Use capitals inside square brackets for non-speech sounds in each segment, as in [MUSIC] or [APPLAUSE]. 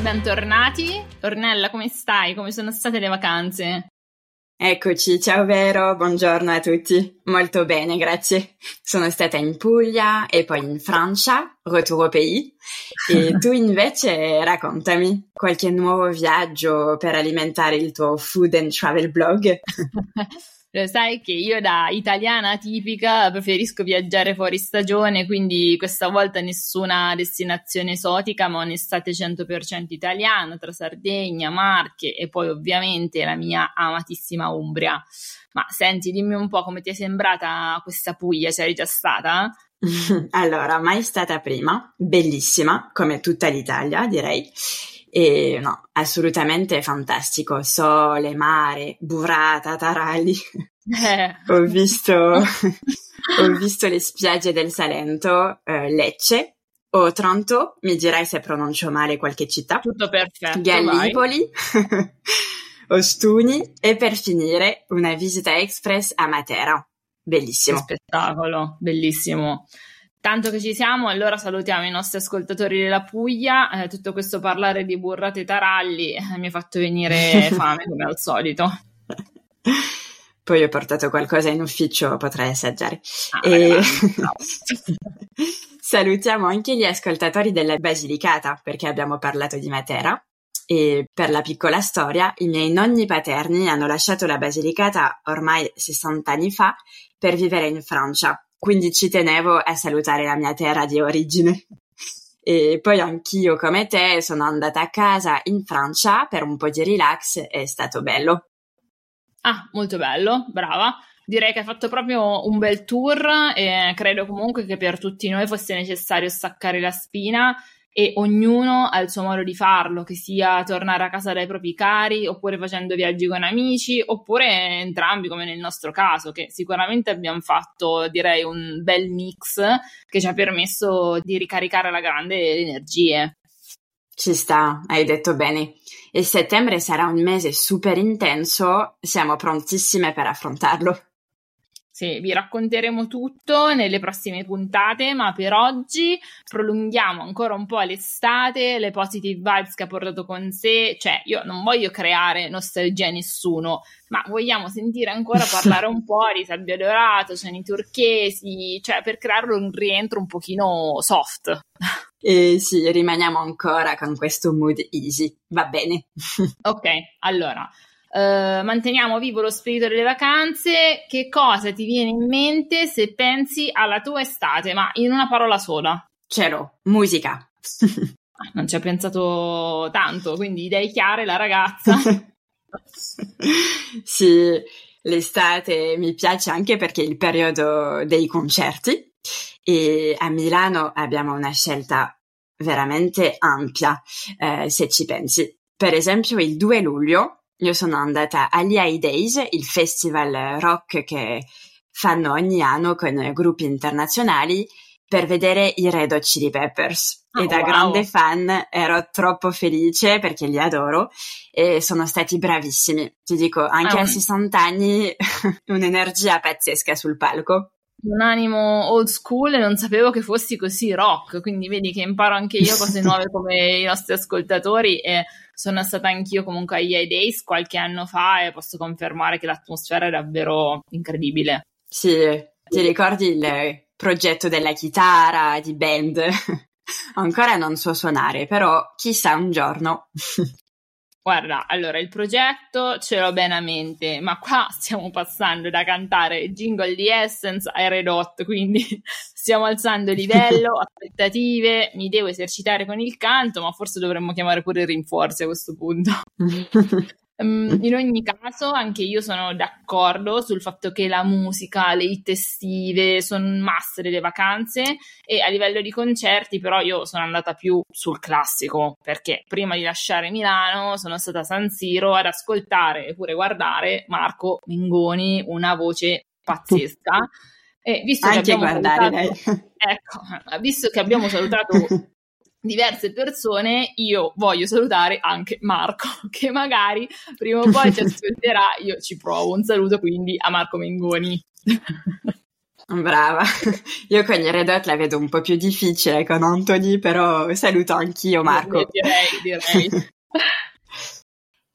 bentornati. Ornella, come stai? Come sono state le vacanze? Eccoci, ciao Vero, buongiorno a tutti. Molto bene, grazie. Sono stata in Puglia e poi in Francia, retour au pays. E [LAUGHS] tu invece raccontami qualche nuovo viaggio per alimentare il tuo food and travel blog. [LAUGHS] Lo sai che io da italiana tipica preferisco viaggiare fuori stagione, quindi questa volta nessuna destinazione esotica, ma un'estate 100% italiana tra Sardegna, Marche e poi ovviamente la mia amatissima Umbria. Ma senti, dimmi un po' come ti è sembrata questa Puglia, c'eri già stata? [LAUGHS] allora, mai stata prima, bellissima, come tutta l'Italia, direi. E no, assolutamente fantastico. Sole, mare, burrata, tarali. Eh. [LAUGHS] ho, visto, [LAUGHS] ho visto le spiagge del Salento, eh, Lecce, Otranto, mi dirai se pronuncio male qualche città. Tutto perfetto. Gallipoli, [LAUGHS] Ostuni e per finire una visita express a Matera. Bellissimo. Che spettacolo, bellissimo. Tanto che ci siamo, allora salutiamo i nostri ascoltatori della Puglia. Eh, tutto questo parlare di burrate e taralli eh, mi ha fatto venire [LAUGHS] fame come al solito. [LAUGHS] Poi ho portato qualcosa in ufficio, potrei assaggiare. Ah, e... [LAUGHS] salutiamo anche gli ascoltatori della Basilicata perché abbiamo parlato di Matera. E per la piccola storia, i miei nonni paterni hanno lasciato la Basilicata ormai 60 anni fa per vivere in Francia quindi ci tenevo a salutare la mia terra di origine. E poi anch'io, come te, sono andata a casa in Francia per un po' di relax, è stato bello. Ah, molto bello, brava. Direi che hai fatto proprio un bel tour e credo comunque che per tutti noi fosse necessario staccare la spina e ognuno ha il suo modo di farlo, che sia tornare a casa dai propri cari, oppure facendo viaggi con amici, oppure entrambi, come nel nostro caso, che sicuramente abbiamo fatto, direi, un bel mix che ci ha permesso di ricaricare alla grande le energie. Ci sta, hai detto bene. E settembre sarà un mese super intenso, siamo prontissime per affrontarlo. Sì, vi racconteremo tutto nelle prossime puntate, ma per oggi prolunghiamo ancora un po' l'estate, le positive vibes che ha portato con sé. Cioè, io non voglio creare nostalgia a nessuno, ma vogliamo sentire ancora [LAUGHS] parlare un po' di Salvia Dorato, Ciani Turchesi, cioè per creare un rientro un pochino soft. [LAUGHS] E sì, rimaniamo ancora con questo mood easy, va bene. [LAUGHS] ok, allora Uh, manteniamo vivo lo spirito delle vacanze. Che cosa ti viene in mente se pensi alla tua estate? Ma in una parola sola. Cielo, musica. Ah, non ci ha pensato tanto, quindi idee chiare, la ragazza. [LAUGHS] sì, l'estate mi piace anche perché è il periodo dei concerti e a Milano abbiamo una scelta veramente ampia, eh, se ci pensi. Per esempio, il 2 luglio io sono andata agli High Days, il festival rock che fanno ogni anno con gruppi internazionali per vedere i Red Hot Chili Peppers. Oh, e da wow. grande fan ero troppo felice perché li adoro e sono stati bravissimi. Ti dico, anche oh. a 60 anni, [LAUGHS] un'energia pazzesca sul palco un animo old school e non sapevo che fossi così rock, quindi vedi che imparo anche io cose [LAUGHS] nuove come i nostri ascoltatori e sono stata anch'io comunque agli EA Days qualche anno fa e posso confermare che l'atmosfera è davvero incredibile. Sì, ti ricordi il progetto della chitarra, di band? [LAUGHS] Ancora non so suonare, però chissà un giorno. [LAUGHS] Guarda, allora il progetto ce l'ho bene a mente, ma qua [LAUGHS] stiamo passando da cantare jingle di Essence a Red Hot, quindi [LAUGHS] stiamo alzando livello, [LAUGHS] aspettative, mi devo esercitare con il canto, ma forse dovremmo chiamare pure rinforzi a questo punto. Um, in ogni caso, anche io sono d'accordo sul fatto che la musica, le hit estive sono must delle vacanze e a livello di concerti, però, io sono andata più sul classico perché prima di lasciare Milano sono stata a San Siro ad ascoltare e pure guardare Marco Mengoni, una voce pazzesca. [LAUGHS] E visto Anche che abbiamo guardare, salutato, ecco, visto che abbiamo salutato [LAUGHS] diverse persone, io voglio salutare anche Marco, [LAUGHS] che magari prima o poi ci [LAUGHS] ascolterà. Io ci provo un saluto quindi a Marco Mengoni. [LAUGHS] Brava. Io con i Red Hot la vedo un po' più difficile con Anthony, però saluto anch'io Marco. Direi, direi.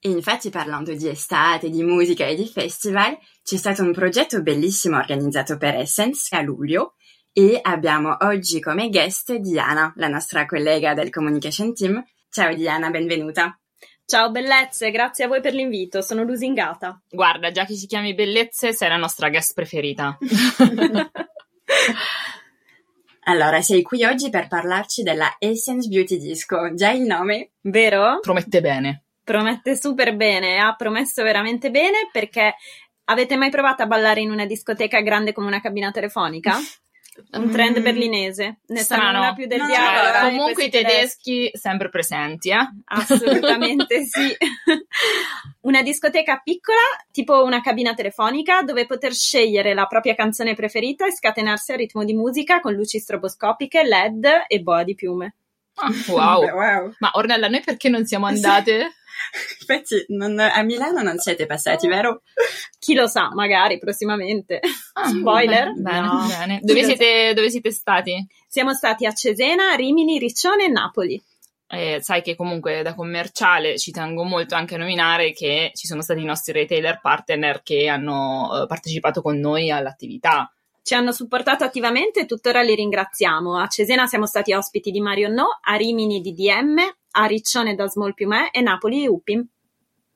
infatti parlando di estate, di musica e di festival, c'è stato un progetto bellissimo organizzato per Essence a luglio e abbiamo oggi come guest Diana, la nostra collega del Communication Team. Ciao Diana, benvenuta. Ciao bellezze, grazie a voi per l'invito, sono lusingata. Guarda, già che ci chiami bellezze, sei la nostra guest preferita. [LAUGHS] allora, sei qui oggi per parlarci della Essence Beauty Disco. Già il nome? Vero? Promette bene. Promette super bene, ha promesso veramente bene perché avete mai provato a ballare in una discoteca grande come una cabina telefonica? [LAUGHS] un trend mm. berlinese. Ne una più del no, diavolo. Comunque i tedeschi, tedeschi sempre presenti, eh? Assolutamente [LAUGHS] sì. una discoteca piccola, tipo una cabina telefonica, dove poter scegliere la propria canzone preferita e scatenarsi al ritmo di musica con luci stroboscopiche, LED e boa di piume. Ah, wow. Beh, [LAUGHS] wow. Ma Ornella, noi perché non siamo andate? Infatti, non, a Milano non siete passati, vero? Chi lo sa, magari prossimamente. Ah, [LAUGHS] Spoiler. Bene, no. bene. Dove siete, dove siete stati? Siamo stati a Cesena, Rimini, Riccione e Napoli. Eh, sai che comunque da commerciale ci tengo molto anche a nominare che ci sono stati i nostri retailer partner che hanno eh, partecipato con noi all'attività ci hanno supportato attivamente e tuttora li ringraziamo. A Cesena siamo stati ospiti di Mario No, a Rimini di DM, a Riccione da Small Piumè e Napoli di Upim.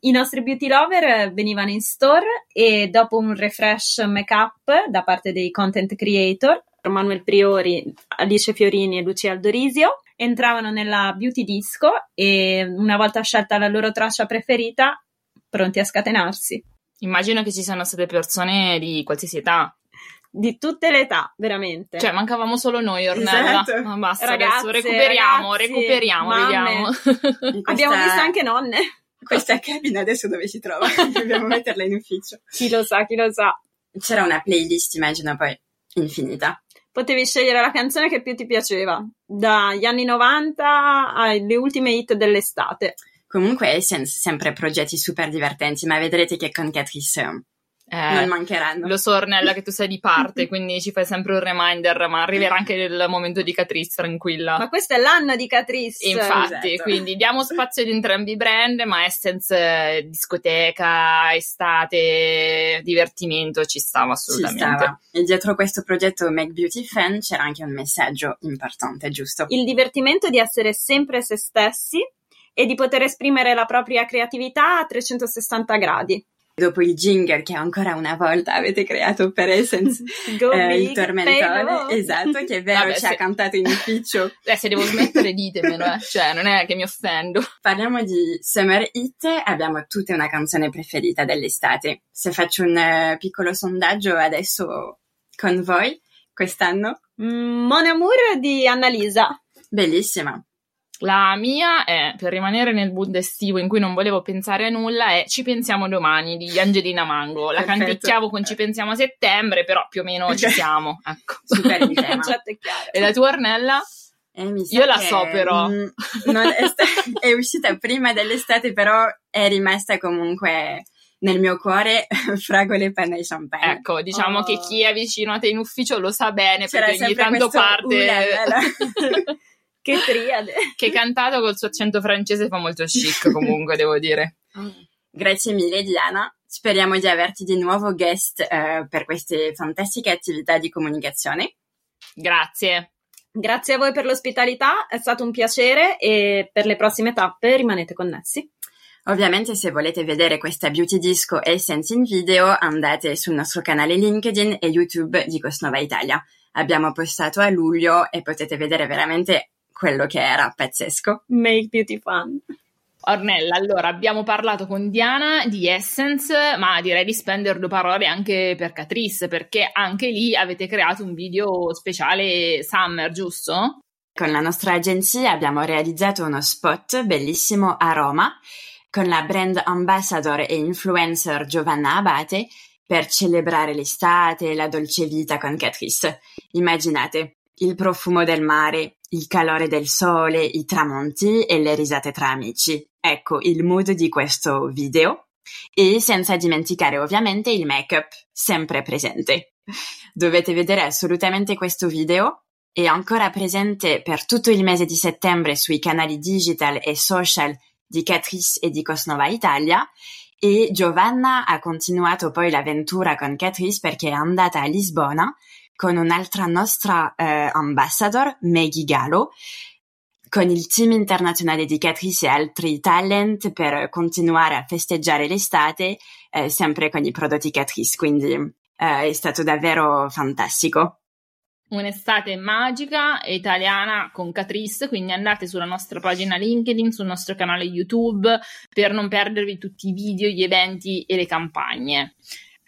I nostri beauty lover venivano in store e dopo un refresh make-up da parte dei content creator, Manuel Priori, Alice Fiorini e Lucia Aldorisio, entravano nella beauty disco e una volta scelta la loro traccia preferita, pronti a scatenarsi. Immagino che ci siano state persone di qualsiasi età di tutte le età, veramente. Cioè, mancavamo solo noi, Ornella. Esatto. Ma basta, Ragazze, adesso recuperiamo, ragazzi, recuperiamo, mamme. vediamo. [LAUGHS] Questa... Abbiamo visto anche nonne. Questa cabina adesso dove si trova? [LAUGHS] Dobbiamo metterla in ufficio. Chi lo sa, chi lo sa. C'era una playlist, immagino, poi infinita. Potevi scegliere la canzone che più ti piaceva, dagli anni 90 alle ultime hit dell'estate. Comunque, Essence, sempre progetti super divertenti, ma vedrete che con Catrice eh, non mancheranno. Lo so, Ornella, che tu sei di parte, [LAUGHS] quindi ci fai sempre un reminder, ma arriverà anche il momento di Catrice, tranquilla. Ma questo è l'anno di Catrice. Infatti, esatto. quindi diamo [LAUGHS] spazio ad entrambi i brand, ma Essence, discoteca, estate, divertimento, ci stava assolutamente. Ci stava. E dietro questo progetto Make Beauty Fan c'era anche un messaggio importante, giusto? Il divertimento di essere sempre se stessi e di poter esprimere la propria creatività a 360 gradi dopo il jingle che ancora una volta avete creato per Essence, [LAUGHS] eh, il tormentone, esatto, che è vero, Vabbè, ci se... ha cantato in ufficio. [LAUGHS] Eh, se devo smettere ditemelo, eh. cioè non è che mi offendo. [LAUGHS] Parliamo di Summer Hit, abbiamo tutte una canzone preferita dell'estate. Se faccio un uh, piccolo sondaggio adesso con voi, quest'anno? Mm, Mon Amour di Annalisa. Bellissima. La mia è, per rimanere nel mood estivo in cui non volevo pensare a nulla, è Ci pensiamo domani di Angelina Mango. La Perfetto. canticchiavo con Ci pensiamo a settembre, però più o meno ci siamo. Ecco. Super il [LAUGHS] tema. e la tua Ornella? Eh, Io la so però. Mh, mm, è, sta- [LAUGHS] è uscita prima dell'estate, però è rimasta comunque nel mio cuore [LAUGHS] fragole, penna e champagne. Ecco, diciamo oh. che chi è vicino a te in ufficio lo sa bene C'era perché ogni tanto parte. Che triade! [LAUGHS] che cantato col suo accento francese fa molto chic [LAUGHS] comunque, devo dire. Grazie mille Diana, speriamo di averti di nuovo guest eh, per queste fantastiche attività di comunicazione. Grazie. Grazie a voi per l'ospitalità, è stato un piacere e per le prossime tappe rimanete connessi. Ovviamente se volete vedere questa beauty disco Essence in video andate sul nostro canale LinkedIn e YouTube di Cosnova Italia. Abbiamo postato a luglio e potete vedere veramente quello che era pazzesco. Make beauty fun. Ornella, allora abbiamo parlato con Diana di Essence, ma direi di spendere due parole anche per Catrice, perché anche lì avete creato un video speciale Summer, giusto? Con la nostra agenzia abbiamo realizzato uno spot bellissimo a Roma con la brand ambassador e influencer Giovanna Abate per celebrare l'estate e la dolce vita con Catrice. Immaginate, il profumo del mare, il calore del sole, i tramonti e le risate tra amici. Ecco il mood di questo video. E senza dimenticare ovviamente il make-up, sempre presente. Dovete vedere assolutamente questo video. È ancora presente per tutto il mese di settembre sui canali digital e social di Catrice e di Cosnova Italia e Giovanna ha continuato poi l'avventura con Catrice perché è andata a Lisbona con un'altra nostra eh, ambassador, Maggie Gallo, con il team internazionale di Catrice e altri talent per continuare a festeggiare l'estate eh, sempre con i prodotti Catrice, quindi eh, è stato davvero fantastico. Un'estate magica e italiana con Catrice, quindi andate sulla nostra pagina LinkedIn, sul nostro canale YouTube per non perdervi tutti i video, gli eventi e le campagne.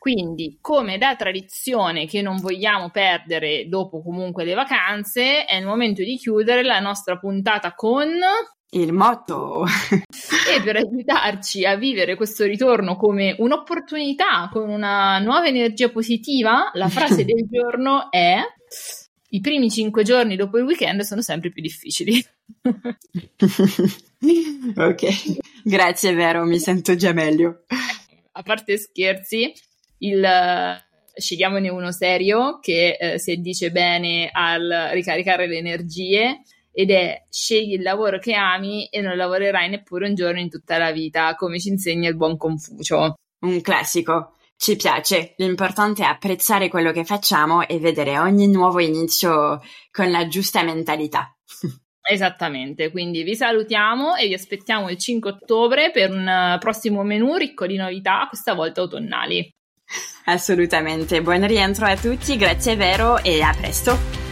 Quindi, come da tradizione che non vogliamo perdere dopo comunque le vacanze, è il momento di chiudere la nostra puntata con il motto. [LAUGHS] e per aiutarci a vivere questo ritorno come un'opportunità, con una nuova energia positiva, la frase [LAUGHS] del giorno è i primi cinque giorni dopo il weekend sono sempre più difficili. [LAUGHS] ok, grazie, vero, mi sento già meglio. A parte scherzi, il, scegliamone uno serio che eh, si dice bene al ricaricare le energie ed è scegli il lavoro che ami e non lavorerai neppure un giorno in tutta la vita, come ci insegna il buon Confucio. Un classico. Ci piace, l'importante è apprezzare quello che facciamo e vedere ogni nuovo inizio con la giusta mentalità. [LAUGHS] Esattamente, quindi vi salutiamo e vi aspettiamo il 5 ottobre per un prossimo menù ricco di novità, questa volta autunnali. Assolutamente. Buon rientro a tutti, grazie Vero e a presto.